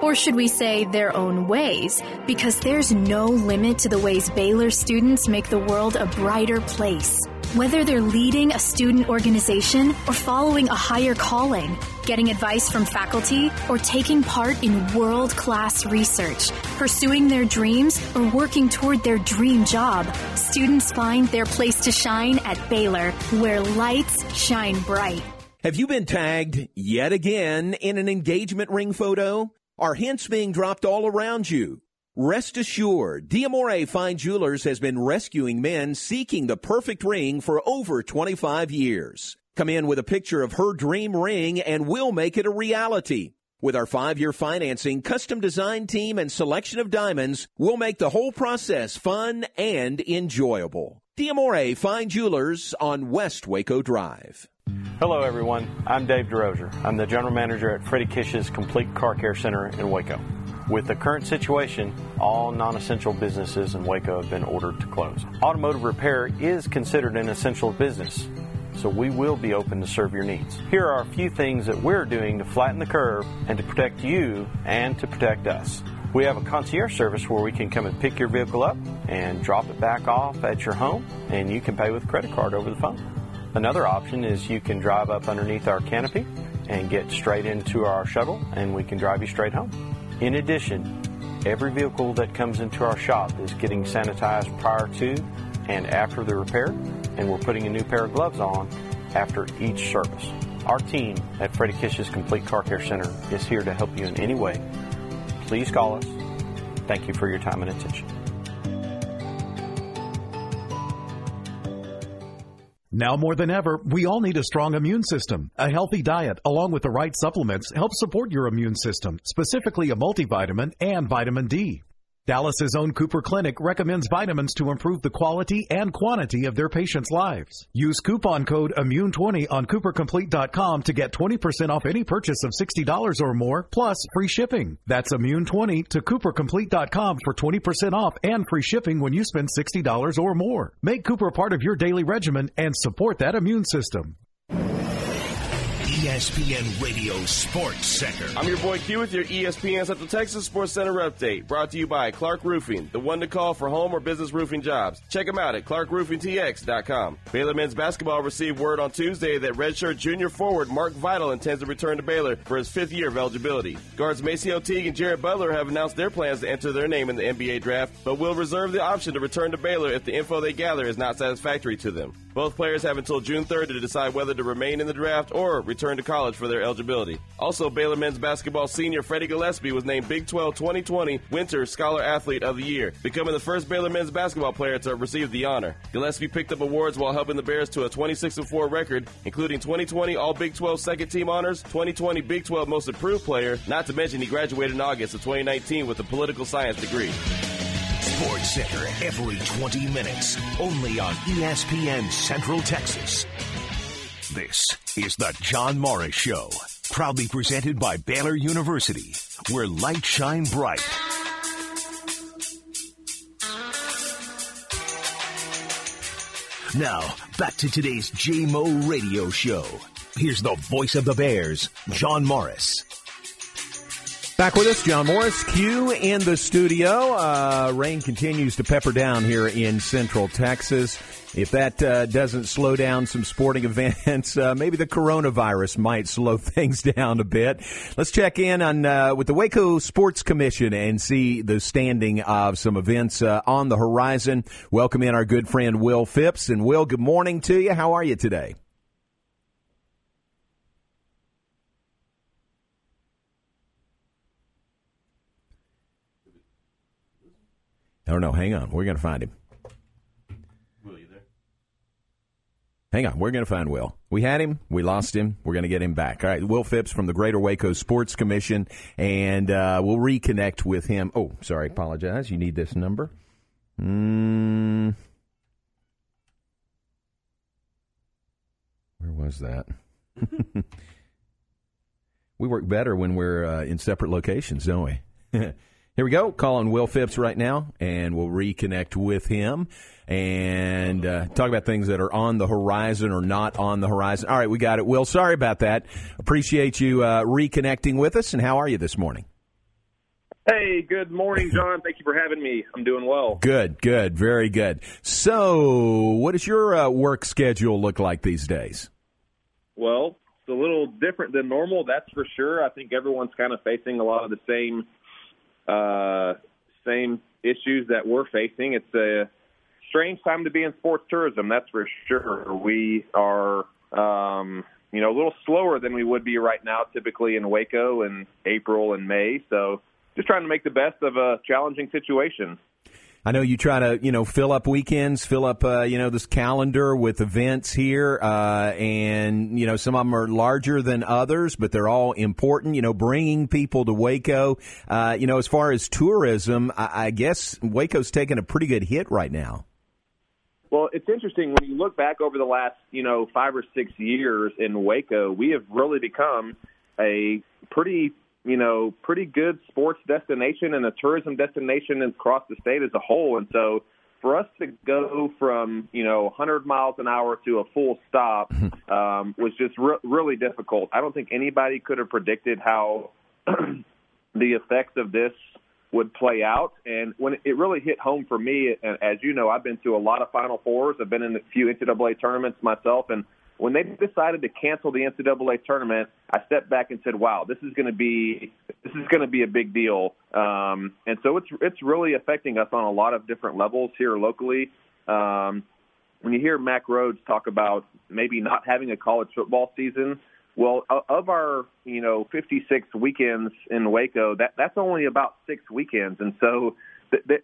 Or should we say their own ways? Because there's no limit to the ways Baylor students make the world a brighter place. Whether they're leading a student organization or following a higher calling, getting advice from faculty, or taking part in world class research, pursuing their dreams, or working toward their dream job, students find their place to shine at Baylor, where lights shine bright. Have you been tagged yet again in an engagement ring photo? Are hints being dropped all around you? Rest assured, Diamore Fine Jewelers has been rescuing men seeking the perfect ring for over 25 years. Come in with a picture of her dream ring and we'll make it a reality. With our five year financing, custom design team, and selection of diamonds, we'll make the whole process fun and enjoyable. Diamore Fine Jewelers on West Waco Drive. Hello, everyone. I'm Dave DeRozier. I'm the general manager at Freddie Kish's Complete Car Care Center in Waco. With the current situation, all non essential businesses in Waco have been ordered to close. Automotive repair is considered an essential business, so we will be open to serve your needs. Here are a few things that we're doing to flatten the curve and to protect you and to protect us. We have a concierge service where we can come and pick your vehicle up and drop it back off at your home, and you can pay with credit card over the phone. Another option is you can drive up underneath our canopy and get straight into our shuttle, and we can drive you straight home. In addition, every vehicle that comes into our shop is getting sanitized prior to and after the repair, and we're putting a new pair of gloves on after each service. Our team at Freddie Kish's Complete Car Care Center is here to help you in any way. Please call us. Thank you for your time and attention. Now more than ever, we all need a strong immune system. A healthy diet, along with the right supplements, helps support your immune system, specifically a multivitamin and vitamin D. Dallas's own Cooper Clinic recommends vitamins to improve the quality and quantity of their patients' lives. Use coupon code IMMUNE20 on CooperComplete.com to get 20% off any purchase of $60 or more, plus free shipping. That's IMMUNE20 to CooperComplete.com for 20% off and free shipping when you spend $60 or more. Make Cooper part of your daily regimen and support that immune system. ESPN Radio Sports Center. I'm your boy Q with your ESPN Central Texas Sports Center update. Brought to you by Clark Roofing, the one to call for home or business roofing jobs. Check them out at clarkroofingtx.com. Baylor men's basketball received word on Tuesday that redshirt junior forward Mark Vital intends to return to Baylor for his fifth year of eligibility. Guards MaCio Teague and Jared Butler have announced their plans to enter their name in the NBA draft, but will reserve the option to return to Baylor if the info they gather is not satisfactory to them. Both players have until June 3rd to decide whether to remain in the draft or return to college for their eligibility. Also, Baylor men's basketball senior Freddie Gillespie was named Big 12 2020 Winter Scholar Athlete of the Year, becoming the first Baylor men's basketball player to receive the honor. Gillespie picked up awards while helping the Bears to a 26 4 record, including 2020 All Big 12 Second Team honors, 2020 Big 12 Most Improved Player, not to mention he graduated in August of 2019 with a political science degree. Sports Center every 20 minutes, only on ESPN Central Texas. This is the John Morris Show, proudly presented by Baylor University, where light shine bright. Now, back to today's JMO radio show. Here's the voice of the Bears, John Morris. Back with us, John Morris, Q in the studio. Uh, rain continues to pepper down here in central Texas. If that uh, doesn't slow down some sporting <laughs> events, uh, maybe the coronavirus might slow <laughs> things down a bit. Let's check in on uh, with the Waco Sports Commission and see the standing of some events uh, on the horizon. Welcome in our good friend Will Phipps. And Will, good morning to you. How are you today? I don't know. Hang on. We're going to find him. Will, you there? Hang on. We're going to find Will. We had him. We lost him. We're going to get him back. All right. Will Phipps from the Greater Waco Sports Commission, and uh, we'll reconnect with him. Oh, sorry. Apologize. You need this number. Mm. Where was that? <laughs> <laughs> we work better when we're uh, in separate locations, don't we? <laughs> Here we go. Calling Will Phipps right now, and we'll reconnect with him and uh, talk about things that are on the horizon or not on the horizon. All right, we got it. Will, sorry about that. Appreciate you uh, reconnecting with us. And how are you this morning? Hey, good morning, John. Thank you for having me. I'm doing well. Good, good, very good. So, what does your uh, work schedule look like these days? Well, it's a little different than normal, that's for sure. I think everyone's kind of facing a lot of the same uh, same issues that we're facing. It's a strange time to be in sports tourism, that's for sure. We are, um, you know, a little slower than we would be right now, typically in Waco in April and May. So, just trying to make the best of a challenging situation. I know you try to, you know, fill up weekends, fill up, uh, you know, this calendar with events here, uh, and you know, some of them are larger than others, but they're all important. You know, bringing people to Waco. Uh, you know, as far as tourism, I, I guess Waco's taking a pretty good hit right now. Well, it's interesting when you look back over the last, you know, five or six years in Waco, we have really become a pretty you know, pretty good sports destination and a tourism destination across the state as a whole. And so for us to go from, you know, 100 miles an hour to a full stop <laughs> um, was just re- really difficult. I don't think anybody could have predicted how <clears throat> the effects of this would play out. And when it really hit home for me, and as you know, I've been to a lot of Final Fours. I've been in a few NCAA tournaments myself, and when they decided to cancel the NCAA tournament, I stepped back and said, "Wow, this is going to be this is going to be a big deal." Um, and so it's it's really affecting us on a lot of different levels here locally. Um, when you hear Mack Rhoades talk about maybe not having a college football season, well, of our you know 56 weekends in Waco, that that's only about six weekends, and so.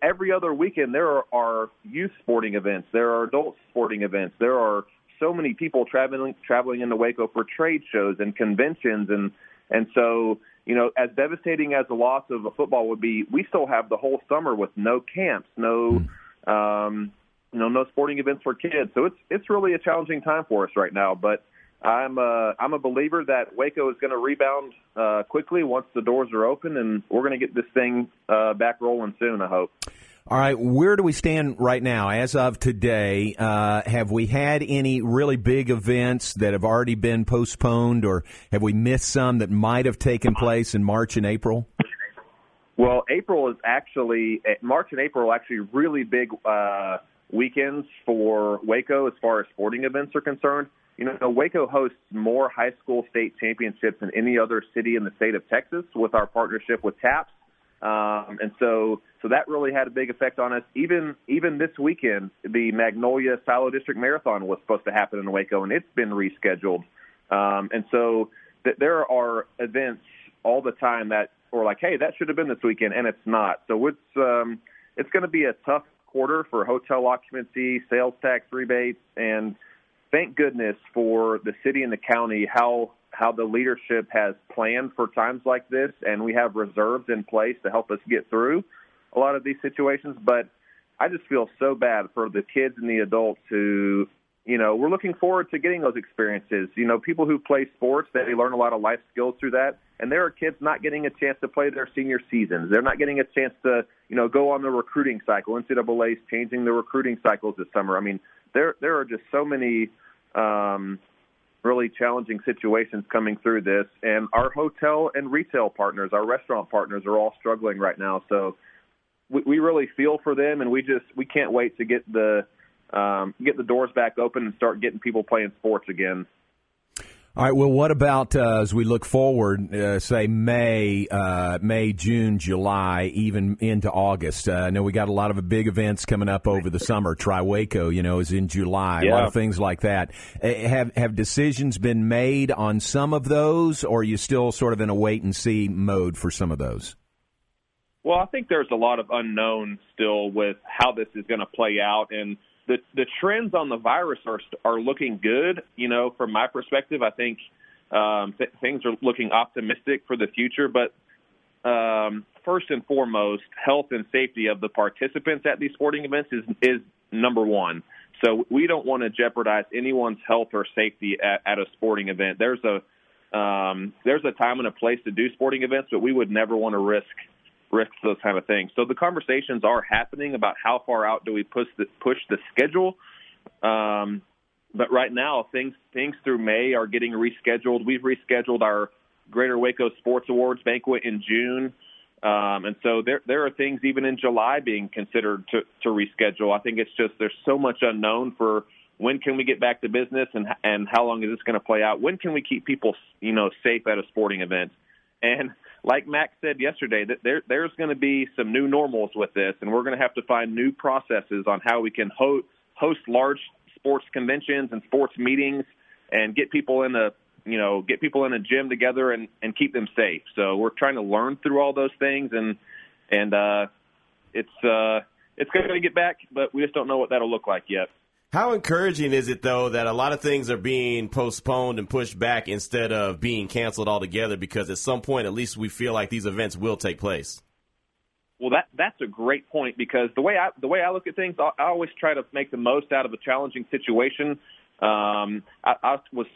Every other weekend there are youth sporting events, there are adult sporting events, there are so many people traveling traveling into Waco for trade shows and conventions and and so you know as devastating as the loss of football would be, we still have the whole summer with no camps, no um, you know no sporting events for kids. So it's it's really a challenging time for us right now, but. I'm a I'm a believer that Waco is going to rebound uh, quickly once the doors are open, and we're going to get this thing uh, back rolling soon. I hope. All right, where do we stand right now as of today? Uh, have we had any really big events that have already been postponed, or have we missed some that might have taken place in March and April? Well, April is actually eh, March and April are actually really big uh, weekends for Waco as far as sporting events are concerned. You know, Waco hosts more high school state championships than any other city in the state of Texas with our partnership with TAPPS. Um, and so, so that really had a big effect on us. Even even this weekend, the Magnolia Silo District Marathon was supposed to happen in Waco, and it's been rescheduled. Um, and so, th- there are events all the time that are like, hey, that should have been this weekend, and it's not. So it's um, it's going to be a tough quarter for hotel occupancy, sales tax rebates, and thank goodness for the city and the county how how the leadership has planned for times like this, and we have reserves in place to help us get through a lot of these situations. But I just feel so bad for the kids and the adults who, you know, we're looking forward to getting those experiences. You know, people who play sports, they learn a lot of life skills through that. And there are kids not getting a chance to play their senior seasons. They're not getting a chance to, you know, go on the recruiting cycle. NCAA's changing the recruiting cycles this summer. I mean, there there are just so many um, really challenging situations coming through this. And our hotel and retail partners, our restaurant partners, are all struggling right now. So we, we really feel for them, and we just we can't wait to get the um, get the doors back open and start getting people playing sports again. All right. Well, what about uh, as we look forward, uh, say May, uh, May, June, July, even into August? Uh, I know we got a lot of big events coming up over the summer. Triwaco, you know, is in July. Yeah. A lot of things like that. Uh, have have decisions been made on some of those, or are you still sort of in a wait and see mode for some of those? Well, I think there's a lot of unknown still with how this is going to play out, and the the trends on the virus are are looking good. You know, from my perspective, I think um, th- things are looking optimistic for the future. But um, first and foremost, health and safety of the participants at these sporting events is is number one. So we don't want to jeopardize anyone's health or safety at, at a sporting event. There's a um, there's a time and a place to do sporting events, but we would never want to risk risks, those kind of things. So the conversations are happening about how far out do we push the, push the schedule. Um, but right now, things things through May are getting rescheduled. We've rescheduled our Greater Waco Sports Awards banquet in June. Um, and so there there are things even in July being considered to, to reschedule. I think it's just there's so much unknown for when can we get back to business and and how long is this going to play out? When can we keep people you know safe at a sporting event? And like Max said yesterday, that there there's going to be some new normals with this, and we're going to have to find new processes on how we can ho- host large sports conventions and sports meetings and get people in a you know get people in a gym together and and keep them safe. So we're trying to learn through all those things, and and uh, it's uh, it's going to get back, but we just don't know what that'll look like yet. How encouraging is it though that a lot of things are being postponed and pushed back instead of being canceled altogether? Because at some point, at least we feel like these events will take place. Well, that that's a great point because the way I the way I look at things, I, I always try to make the most out of a challenging situation. Um, I, I was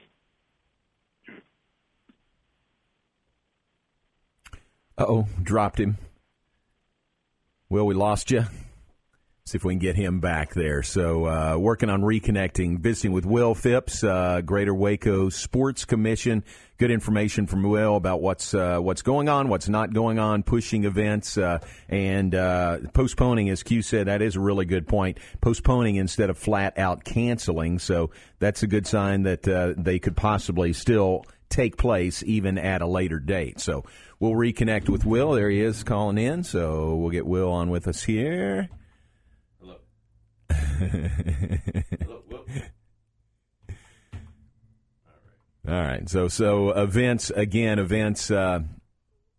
oh, dropped him. Well, we lost you. See if we can get him back there. So, uh, working on reconnecting, visiting with Will Phipps, uh, Greater Waco Sports Commission. Good information from Will about what's uh, what's going on, what's not going on, pushing events, uh, and uh, postponing. As Q said, that is a really good point. Postponing instead of flat out canceling. So that's a good sign that uh, they could possibly still take place even at a later date. So we'll reconnect with Will. There he is calling in. So we'll get Will on with us here. All right. So so events again. Events. Uh,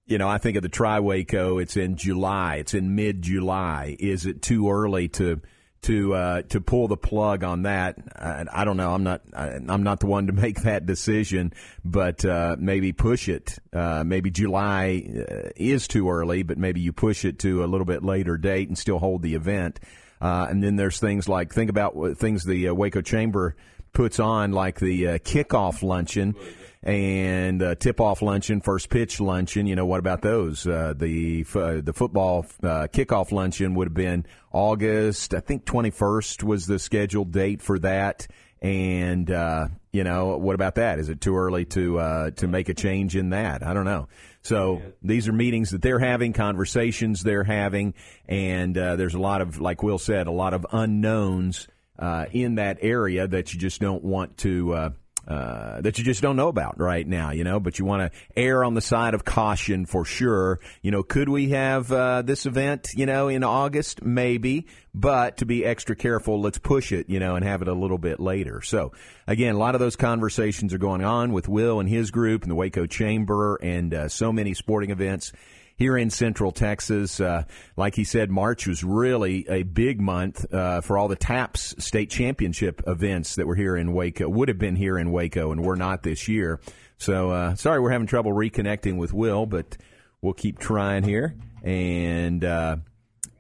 you know, I think of the Tri Waco. It's in July. It's in mid July. Is it too early to to uh, to pull the plug on that? I, I don't know. I'm not. I, am not the one to <laughs> make that decision. But uh, maybe push it. Uh, maybe July uh, is too early, but maybe you push it to a little bit later date and still hold the event. Uh, and then there's things like think about things the uh, Waco Chamber puts on, like the uh, kickoff luncheon and uh, tip-off luncheon, first pitch luncheon. You know, what about those? Uh, the uh, the football uh, kickoff luncheon would have been August, I think, 21st was the scheduled date for that. And uh, you know, what about that? Is it too early to uh, to make a change in that? I don't know. So these are meetings that they're having, conversations they're having, and uh, there's a lot of, like Will said, a lot of unknowns uh, in that area that you just don't want to. Uh, that you just don't know about right now, you know, but you want to err on the side of caution for sure. You know, could we have uh, this event, you know, in August? Maybe, but to be extra careful, let's push it, you know, and have it a little bit later. So, again, a lot of those conversations are going on with Will and his group and the Waco Chamber and uh, so many sporting events here in Central Texas. Uh, like he said, March was really a big month uh, for all the TAPPS state championship events that were here in Waco, would have been here in Waco, and were not this year. So uh, sorry we're having trouble reconnecting with Will, but we'll keep trying here. And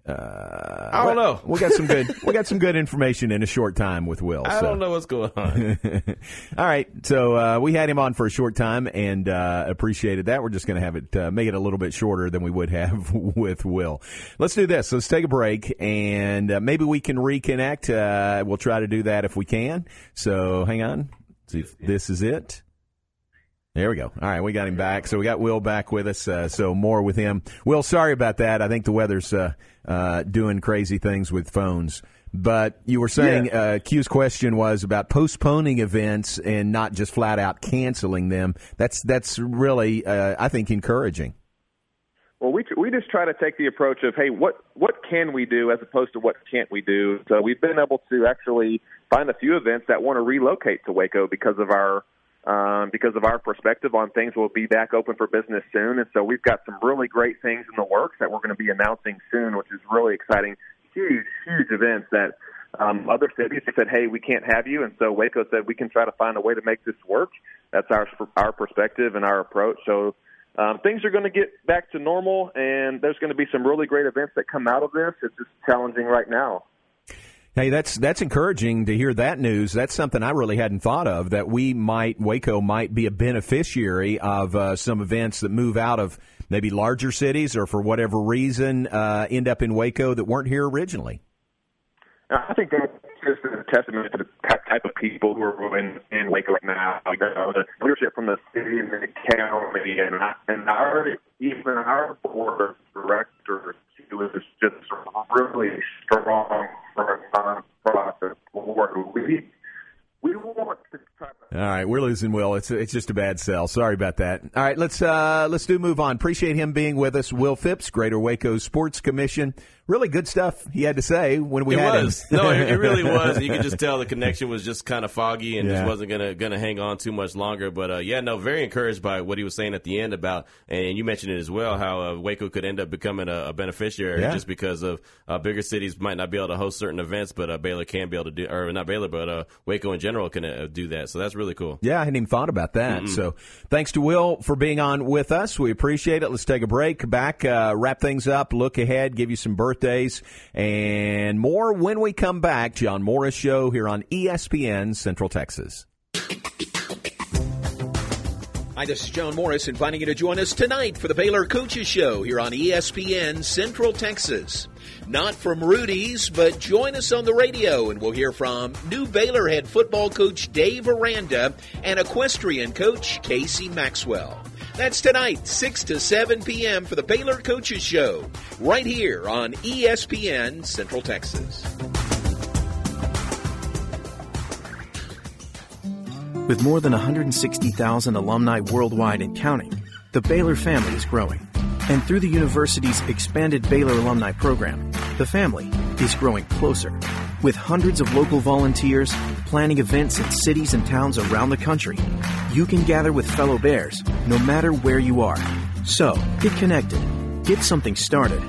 uh, I don't know. We got some good. we got some good <laughs> information in a short time with Will. I so. don't know what's going <laughs> on. All right, so uh, we had him on for a short time and uh, appreciated that. We're just going to have it uh, make it a little bit shorter than we would have <laughs> with Will. Let's do this. Let's take a break and uh, maybe we can reconnect. Uh, we'll try to do that if we can. So hang on. See if this is it. There we go. All right, we got him back. So we got Will back with us. Uh, so more with him. Will, sorry about that. I think the weather's uh, uh, doing crazy things with phones. But you were saying Yeah. uh, Q's question was about postponing events and not just flat out canceling them. That's that's really uh, I think encouraging. Well, we we just try to take the approach of, hey, what what can we do as opposed to what can't we do. So we've been able to actually find a few events that want to relocate to Waco because of our um, because of our perspective on things. We'll be back open for business soon, and so we've got some really great things in the works that we're going to be announcing soon, which is really exciting. Huge, huge events that um, other cities said, "Hey, we can't have you," and so Waco said, "We can try to find a way to make this work." That's our our perspective and our approach. So um, things are going to get back to normal, and there's going to be some really great events that come out of this. It's just challenging right now. Hey, that's that's encouraging to hear that news. That's something I really hadn't thought of. That we might Waco might be a beneficiary of uh, some events that move out of maybe larger cities or for whatever reason uh, end up in Waco that weren't here originally. I think that's just a testament to the type of people who are in, in Waco right now. Like, uh, the leadership from the city and the county, and, and our even our board of directors was just really strong for a nonprofit board. We we want All right, we're losing Will. It's it's just a bad sell. Sorry about that. All right, let's uh, let's do move on. Appreciate him being with us. Will Phipps, Greater Waco Sports Commission really good stuff he had to say when we it had was. him. no, it, it really <laughs> was. You could just tell the connection was just kind of foggy and Yeah. just wasn't gonna gonna hang on too much longer. But uh, yeah, no, very encouraged by what he was saying at the end about, and you mentioned it as well, how uh, Waco could end up becoming a, a beneficiary Yeah. just because of uh, bigger cities might not be able to host certain events, but uh, Baylor can be able to do, or not Baylor, but uh, Waco in general can uh, do that. So that's really cool. Yeah, I hadn't even thought about that. Mm-mm. So thanks to Will for being on with us. We appreciate it. Let's take a break. Back, uh, wrap things up, look ahead, give you some birthdays and more when we come back. John Morris Show here on ESPN Central Texas. Hi, this is John Morris inviting you to join us tonight for the Baylor Coaches Show here on ESPN Central Texas. Not from Rudy's, but join us on the radio and we'll hear from new Baylor head football coach Dave Aranda and equestrian coach Casey Maxwell. That's tonight, 6 to 7 p.m. for the Baylor Coaches Show, right here on ESPN Central Texas. With more than 160,000 alumni worldwide and counting, the Baylor family is growing. And through the university's expanded Baylor alumni program, the family is growing closer. With hundreds of local volunteers planning events in cities and towns around the country, you can gather with fellow Bears no matter where you are. So, get connected, get something started,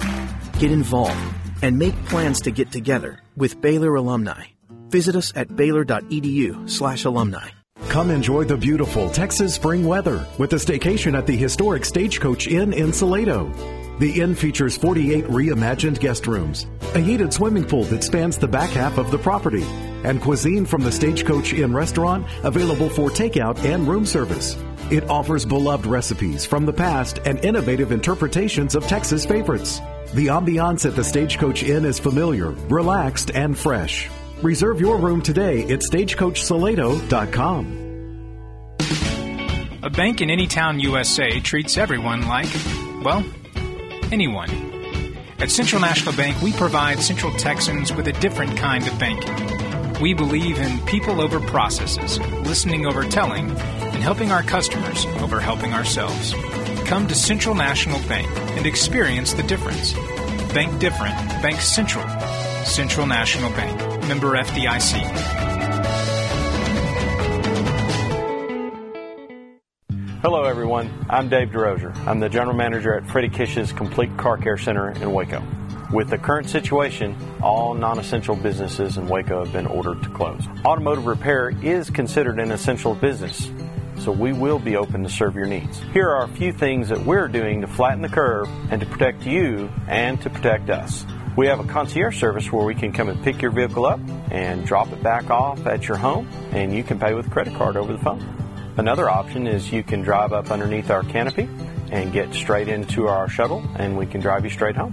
get involved, and make plans to get together with Baylor alumni. Visit us at baylor.edu slash alumni. Come enjoy the beautiful Texas spring weather with a staycation at the historic Stagecoach Inn in Salado. The inn features 48 reimagined guest rooms, a heated swimming pool that spans the back half of the property, and cuisine from the Stagecoach Inn restaurant available for takeout and room service. It offers beloved recipes from the past and innovative interpretations of Texas favorites. The ambiance at the Stagecoach Inn is familiar, relaxed, and fresh. Reserve your room today at stagecoachsalado.com. A bank in any town USA treats everyone like, well, anyone. At Central National Bank, we provide Central Texans with a different kind of banking. We believe in people over processes, listening over telling, and helping our customers over helping ourselves. Come to Central National Bank and experience the difference. Bank different, Bank Central. Central National Bank, member FDIC. Hello, everyone. I'm Dave DeRozier. I'm the general manager at Freddie Kish's Complete Car Care Center in Waco. With the current situation, all non essential businesses in Waco have been ordered to close. Automotive repair is considered an essential business, so we will be open to serve your needs. Here are a few things that we're doing to flatten the curve and to protect you and to protect us. We have a concierge service where we can come and pick your vehicle up and drop it back off at your home, and you can pay with a credit card over the phone. Another option is you can drive up underneath our canopy and get straight into our shuttle, and we can drive you straight home.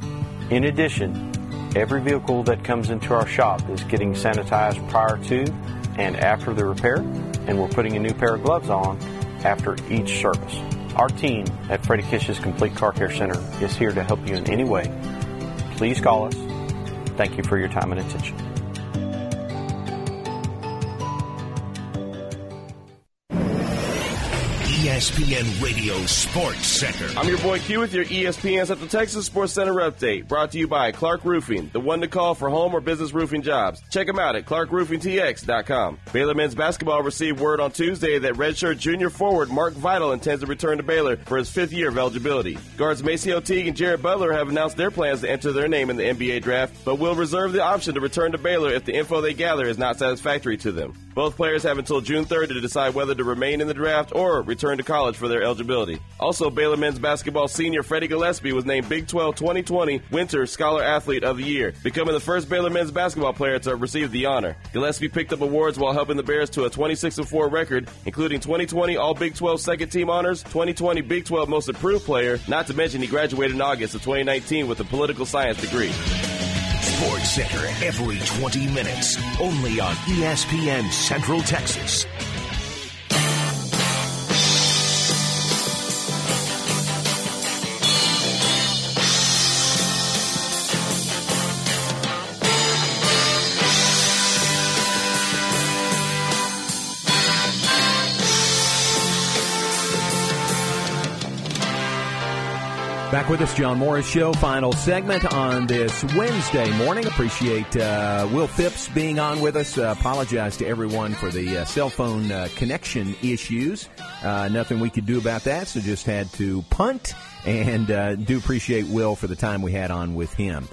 In addition, every vehicle that comes into our shop is getting sanitized prior to and after the repair, and we're putting a new pair of gloves on after each service. Our team at Freddie Kish's Complete Car Care Center is here to help you in any way. Please call us. Thank you for your time and attention. ESPN Radio Sports Center. I'm your boy Q with your ESPN Central Texas Sports Center update. Brought to you by Clark Roofing, the one to call for home or business roofing jobs. Check them out at clarkroofingtx.com. Baylor men's basketball received word on Tuesday that redshirt junior forward Mark Vital intends to return to Baylor for his fifth year of eligibility. Guards MaCio Teague and Jared Butler have announced their plans to enter their name in the NBA draft, but will reserve the option to return to Baylor if the info they gather is not satisfactory to them. Both players have until June 3rd to decide whether to remain in the draft or return transfer into college for their eligibility. Also, Baylor men's basketball senior Freddie Gillespie was named Big 12 2020 Winter Scholar Athlete of the Year, becoming the first Baylor men's basketball player to receive the honor. Gillespie picked up awards while helping the Bears to a 26 4 record, including 2020 All Big 12 second team honors, 2020 Big 12 Most Improved Player, not to mention he graduated in August of 2019 with a political science degree. Sports Center every 20 minutes, only on ESPN Central Texas. Back with us, John Morris Show, final segment on this Wednesday morning. Appreciate uh, Will Phipps being on with us. Uh, apologize to everyone for the uh, cell phone uh, connection issues. Uh, nothing we could do about that, so just had to punt. And uh, do appreciate Will for the time we had on with him.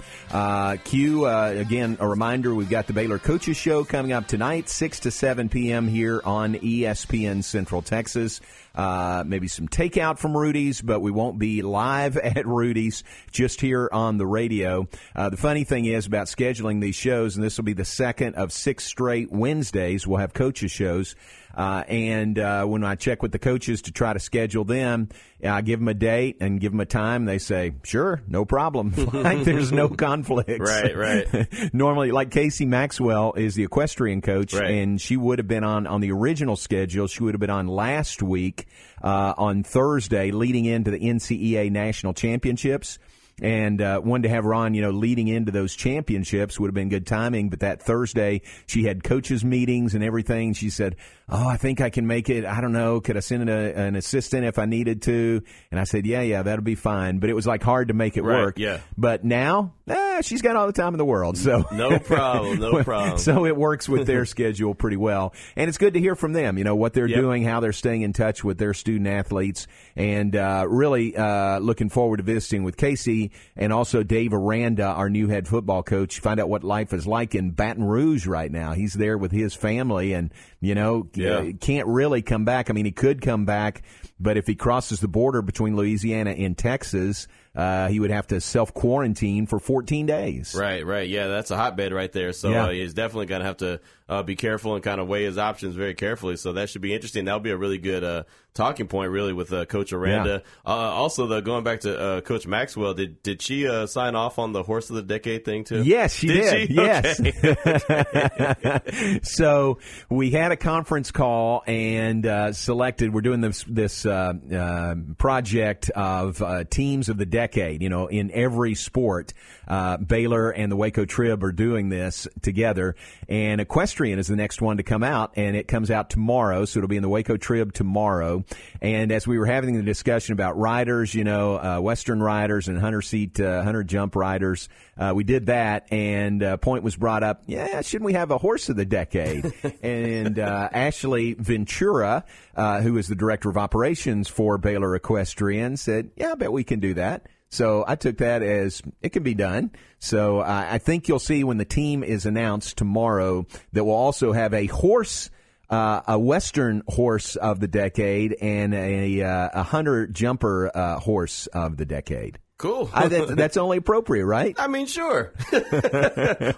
Q, again, a reminder we've got the Baylor Coaches Show coming up tonight, 6 to 7 p.m. here on ESPN Central Texas. Uh, maybe some takeout from Rudy's, but we won't be live <laughs> at Rudy's, just here on the radio. Uh, the funny thing is about scheduling these shows, and this will be the second of six straight Wednesdays, we'll have coaches shows. Uh, and uh, when I check with the coaches to try to schedule them, I give them a date and give them a time. They say, "Sure, no problem. <laughs> like there's no <laughs> conflicts." Right, right. <laughs> Normally, like Casey Maxwell is the equestrian coach, Right. and she would have been on on the original schedule. She would have been on last week uh, on Thursday, leading into the NCEA national championships. And uh, wanted to have Ron, you know, leading into those championships would have been good timing. But that Thursday, she had coaches meetings and everything. She said, "Oh, I think I can make it. I don't know. Could I send a, an assistant if I needed to?" And I said, "Yeah, yeah, that'll be fine." But it was like hard to make it Right, work. yeah. But now, eh, she's got all the time in the world. So <laughs> No problem, no <laughs> problem. so it works with their <laughs> schedule pretty well, and it's good to hear from them. You know what they're Yep. doing, how they're staying in touch with their student athletes, and uh, really uh, looking forward to visiting with Casey and also Dave Aranda, our new head football coach. Find out what life is like in Baton Rouge right now. He's there with his family, and you know Yeah. uh, can't really come back. I mean, he could come back, but if he crosses the border between Louisiana and Texas, uh, he would have to self quarantine for 14 days. Right, right. Yeah, that's a hotbed right there. So Yeah. uh, he's definitely going to have to uh, be careful and kind of weigh his options very carefully. So that should be interesting. That'll be a really good uh, talking point, really, with uh, Coach Aranda. Uh, also, though, going back to uh, Coach Maxwell, did did she uh, sign off on the Horse of the Decade thing too? Yes, she did. she? Yes. Okay. <laughs> <laughs> so we had a conference call and uh, selected. We're doing this this uh, uh, project of uh, teams of the decade. You know, in every sport, uh, Baylor and the Waco Trib are doing this together. And equestrian is the next one to come out, and it comes out tomorrow. So it'll be in the Waco Trib tomorrow. And as we were having the discussion about riders, you know, uh, Western riders and hunter seat, uh, hunter jump riders, uh, we did that, and uh, point was brought up. Yeah, shouldn't we have a horse of the decade? <laughs> and uh, Ashley Ventura, uh, who is the director of operations for Baylor Equestrian, said, "Yeah, I bet we can do that." So I took that as it can be done. So uh, I think you'll see when the team is announced tomorrow that we'll also have a horse. Uh, a Western horse of the decade and a, uh, a hunter jumper uh, horse of the decade. Cool. I, that, that's only appropriate, right? I mean, sure. <laughs>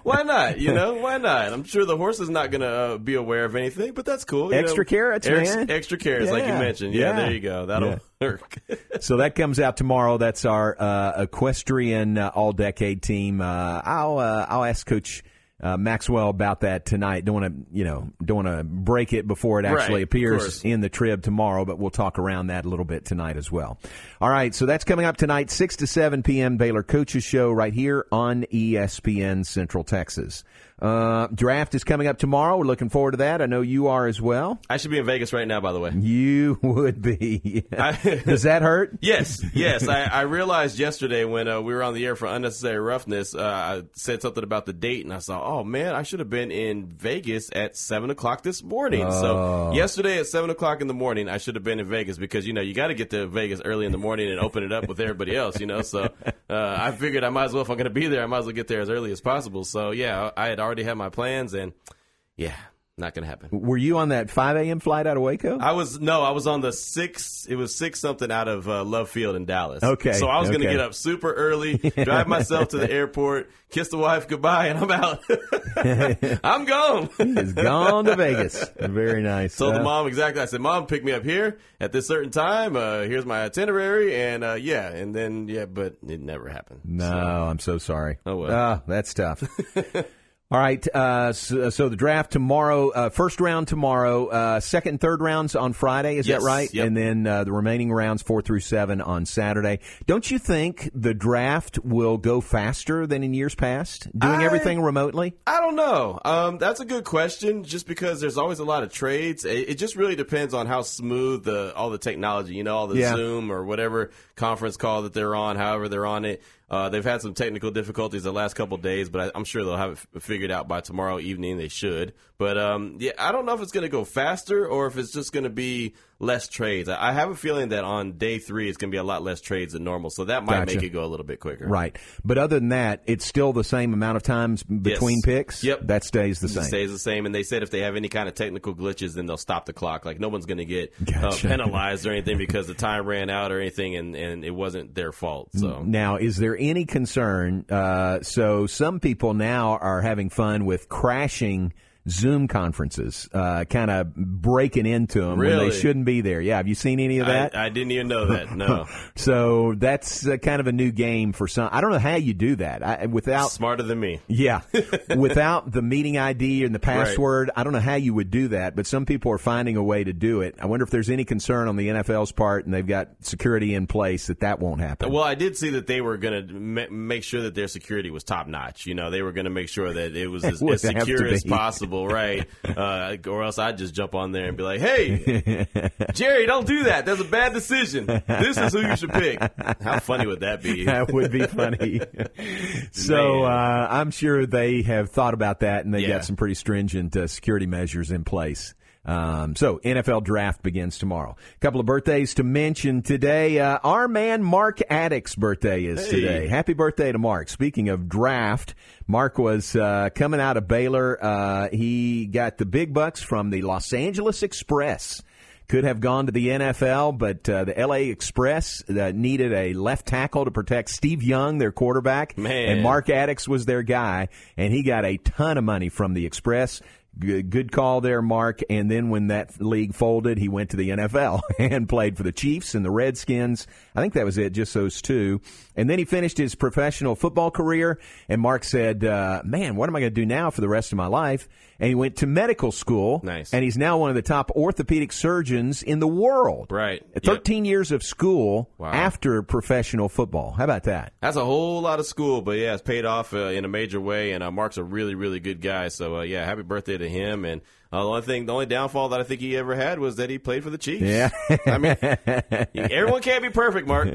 why not? You know, why not? I'm sure the horse is not going to uh, be aware of anything, but that's cool. you Extra know. carrots, Ex- man. Extra carrots, like you mentioned. Yeah, Yeah. there you go. That'll Yeah. work. <laughs> so that comes out tomorrow. That's our uh, equestrian uh, all decade team. Uh, I'll uh, I'll ask Coach. Uh, Maxwell about that tonight. Don't want to, you know, don't want to break it before it actually Right, appears in the trib tomorrow, but we'll talk around that a little bit tonight as well. All right, so that's coming up tonight, 6 to 7 p.m. Baylor Coaches Show right here on ESPN Central Texas. Uh, draft is coming up tomorrow. We're looking forward to that. I know you are as well. I should be in Vegas right now, by the way. You <laughs> would be. <laughs> Does that hurt? <laughs> Yes, yes. I, I realized yesterday when uh, we were on the air for unnecessary roughness, uh, I said something about the date, and I saw, oh man, I should have been in Vegas at seven o'clock this morning. Oh. So yesterday at seven o'clock in the morning, I should have been in Vegas because you know you got to get to Vegas early in the morning and open it up with everybody else. You know, so uh, I figured I might as well if I'm going to be there, I might as well get there as early as possible. So yeah, I had already had my plans, and yeah. Not going to happen. Were you on that 5 a.m. flight out of Waco? I was no, I was on the six. It was six something out of uh, Love Field in Dallas. Okay, so I was going to get up super early, <laughs> drive myself to the airport, kiss the wife goodbye, and I'm out. <laughs> I'm gone. <laughs> He's gone to Vegas. Very nice. Told the Uh, mom exactly. I said, "Mom, pick me up here at this certain time. Uh, here's my itinerary, and uh, yeah, and then yeah, but it never happened. No, I'm so sorry. Oh, well. Ah, that's tough. All right. Uh, so, so the draft tomorrow, uh, first round tomorrow, uh, second and third rounds on Friday. Is Yes, that right? yep. And then uh, the remaining rounds, four through seven, on Saturday. Don't you think the draft will go faster than in years past, doing I- everything remotely? I don't know. Um, that's a good question. Just because there's always a lot of trades, it, it just really depends on how smooth the all the technology, you know, all the Yeah. Zoom or whatever conference call that they're on, however they're on it. Uh, they've had some technical difficulties the last couple days, but I, I'm sure they'll have it f- figured out by tomorrow evening. They should. But um, yeah, I don't know if it's going to go faster or if it's just going to be less trades. I, have a feeling that on day three it's going to be a lot less trades than normal, so that might Gotcha. make it go a little bit quicker. Right. But other than that, it's still the same amount of times between Yes. picks? Yep. That stays the It same. stays the same. And they said if they have any kind of technical glitches, then they'll stop the clock. Like no one's going to get uh, penalized or anything <laughs> because the time ran out or anything, and, and it wasn't their fault. So Now, is there any concern? Uh, so, some people now are having fun with crashing Zoom conferences, uh, kind of breaking into them when they shouldn't be there. Yeah, have you seen any of that? I, I didn't even know that. No, <laughs> so that's uh, kind of a new game for some. I don't know how you do that I, without smarter than me. yeah, <laughs> without the meeting ID and the password. I don't know how you would do that, but some people are finding a way to do it. I wonder if there's any concern on the NFL's part, and they've got security in place that that won't happen. Well, I did see that they were going to ma- make sure that their security was top notch. You know, they were going to make sure that it was <laughs> as, as secure as be. Right? <laughs> Uh, or else I'd just jump on there and be like, "Hey, <laughs> Jerry, don't do that. That's a bad decision. This is who you should pick." How funny would that be? <laughs> that would be funny. so uh, I'm sure they have thought about that, and they Yeah. got some pretty stringent uh, security measures in place. Um, so NFL draft begins tomorrow. A couple of birthdays to mention today. Uh, our man Mark Adickes' birthday is Hey. today. Happy birthday to Mark. Speaking of draft, Mark was uh, coming out of Baylor. Uh, he got the big bucks from the Los Angeles Express could have gone to the NFL, but uh, the LA Express uh, needed a left tackle to protect Steve Young, their quarterback, Man. and Mark Adickes was their guy, and he got a ton of money from the Express. Good, good call there, Mark. And then when that league folded, he went to the NFL <laughs> and played for the Chiefs and the Redskins. I think that was it, just those two. And then he finished his professional football career. And Mark said, uh, "Man, what am I going to do now for the rest of my life?" And he went to medical school. Nice. And he's now one of the top orthopedic surgeons in the world. Right. Yep. 13 years of school Wow. after professional football. How about that? That's a whole lot of school, but yeah, it's paid off uh, in a major way. And uh, Mark's a really, really good guy. So uh, yeah, happy birthday to him. And uh, the only thing, the only downfall that I think he ever had was that he played for the Chiefs. Yeah. I mean, <laughs> everyone can't be perfect, Mark.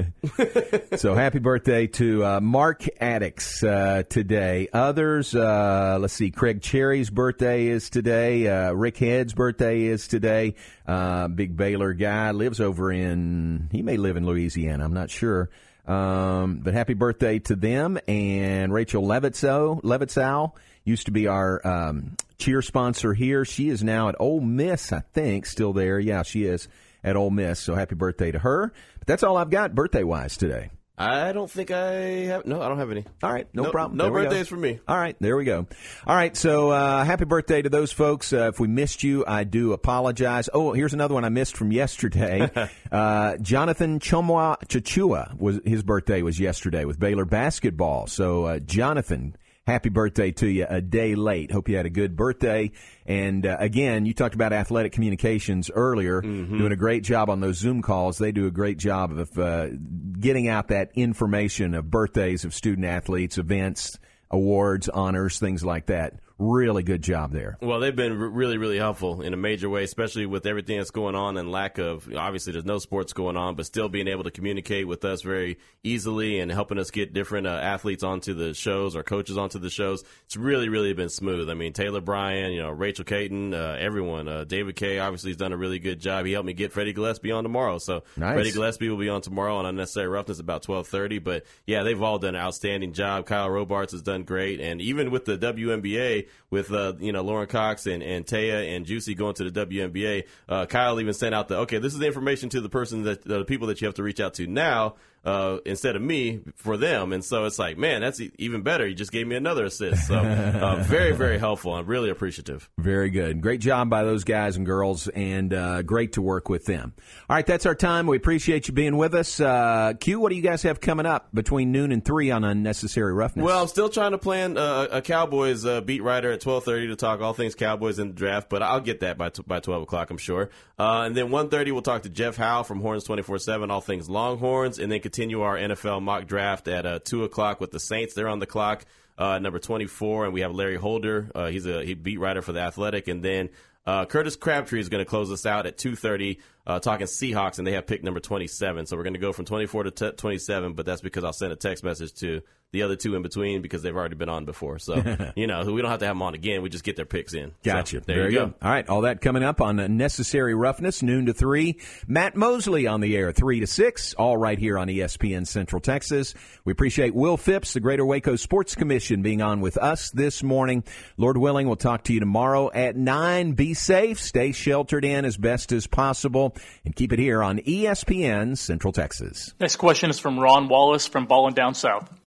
<laughs> so happy birthday to uh, Mark Adickes uh, today. Others, uh, let's see, Craig Cherry's birthday is today. Uh, Rick Head's birthday is today. Uh, big Baylor guy lives over in. He may live in Louisiana. I'm not sure. Um, but happy birthday to them and Rachel Levitzow. Levitzow used to be our um, cheer sponsor here. She is now at Ole Miss, I think, still there. Yeah, she is at Ole Miss. So happy birthday to her. But that's all I've got birthday wise today. I don't think I have. No, I don't have any. All right, no, problem. No There birthdays for me. All right, there we go. All right, so uh, happy birthday to those folks. Uh, if we missed you, I do apologize. Oh, here's another one I missed from yesterday. <laughs> uh, Jonathan Tchamwa Tchatchoua was his birthday was yesterday with Baylor basketball. So uh, Jonathan. Happy birthday to you a day late. Hope you had a good birthday. And uh, again, you talked about athletic communications earlier, doing a great job on those Zoom calls. They do a great job of uh, getting out that information of birthdays of student athletes, events, awards, honors, things like that. Really good job there. Well, they've been really, really helpful in a major way, especially with everything that's going on and lack of. Obviously, there's no sports going on, but still being able to communicate with us very easily and helping us get different uh, athletes onto the shows or coaches onto the shows. It's really, really been smooth. I mean, Taylor Bryan, you know, Rachel Caton, uh, everyone. Uh, David Kay obviously has done a really good job. He helped me get Freddie Gillespie on tomorrow, so Nice. Freddie Gillespie will be on tomorrow on Unnecessary Roughness about 12:30. But yeah, they've all done an outstanding job. Kyle Robarts has done great, and even with the WNBA, with uh, you know Lauren Cox and and Te'a and Juicy going to the WNBA. Uh, Kyle even sent out the okay, this is the information to the person that the people that you have to reach out to now uh, instead of me for them. And so it's like, man, that's e- even better. You just gave me another assist. So <laughs> uh, very, very helpful. I'm really appreciative. Very good. Great job by those guys and girls, and uh, great to work with them. All right, that's our time. We appreciate you being with us. Uh, Q, what do you guys have coming up between noon and three on unnecessary roughness? Well, I'm still trying to plan uh, a Cowboys uh, beat writer at 12:30 to talk all things Cowboys in the draft, but I'll get that by t- by 12 o'clock, I'm sure. Uh, and then 1:30 we'll talk to Jeff Howe from Horns 24/7, all things Longhorns, and then continue our NFL mock draft at uh, two o'clock with the Saints. They're on the clock, uh, number 24, and we have Larry Holder. Uh, he's a he beat writer for the Athletic, and then. Uh, Curtis Crabtree is going to close us out at 2:30, uh, talking Seahawks, and they have pick number 27. So we're going to go from 24 to t- 27, but that's because I'll send a text message to the other two in between because they've already been on before. So <laughs> you know, we don't have to have them on again. We just get their picks in. Gotcha. So, there Very you go. good. All right, all that coming up on Necessary Roughness, noon to 3. Matt Mosley on the air, 3 to 6, all right here on ESPN Central Texas. We appreciate Will Phipps, the Greater Waco Sports Commission, being on with us this morning. Lord willing, we'll talk to you tomorrow at 9. Be safe, stay sheltered in as best as possible, and keep it here on ESPN Central Texas. Next question is from Ron Wallace from Ballin' Down South.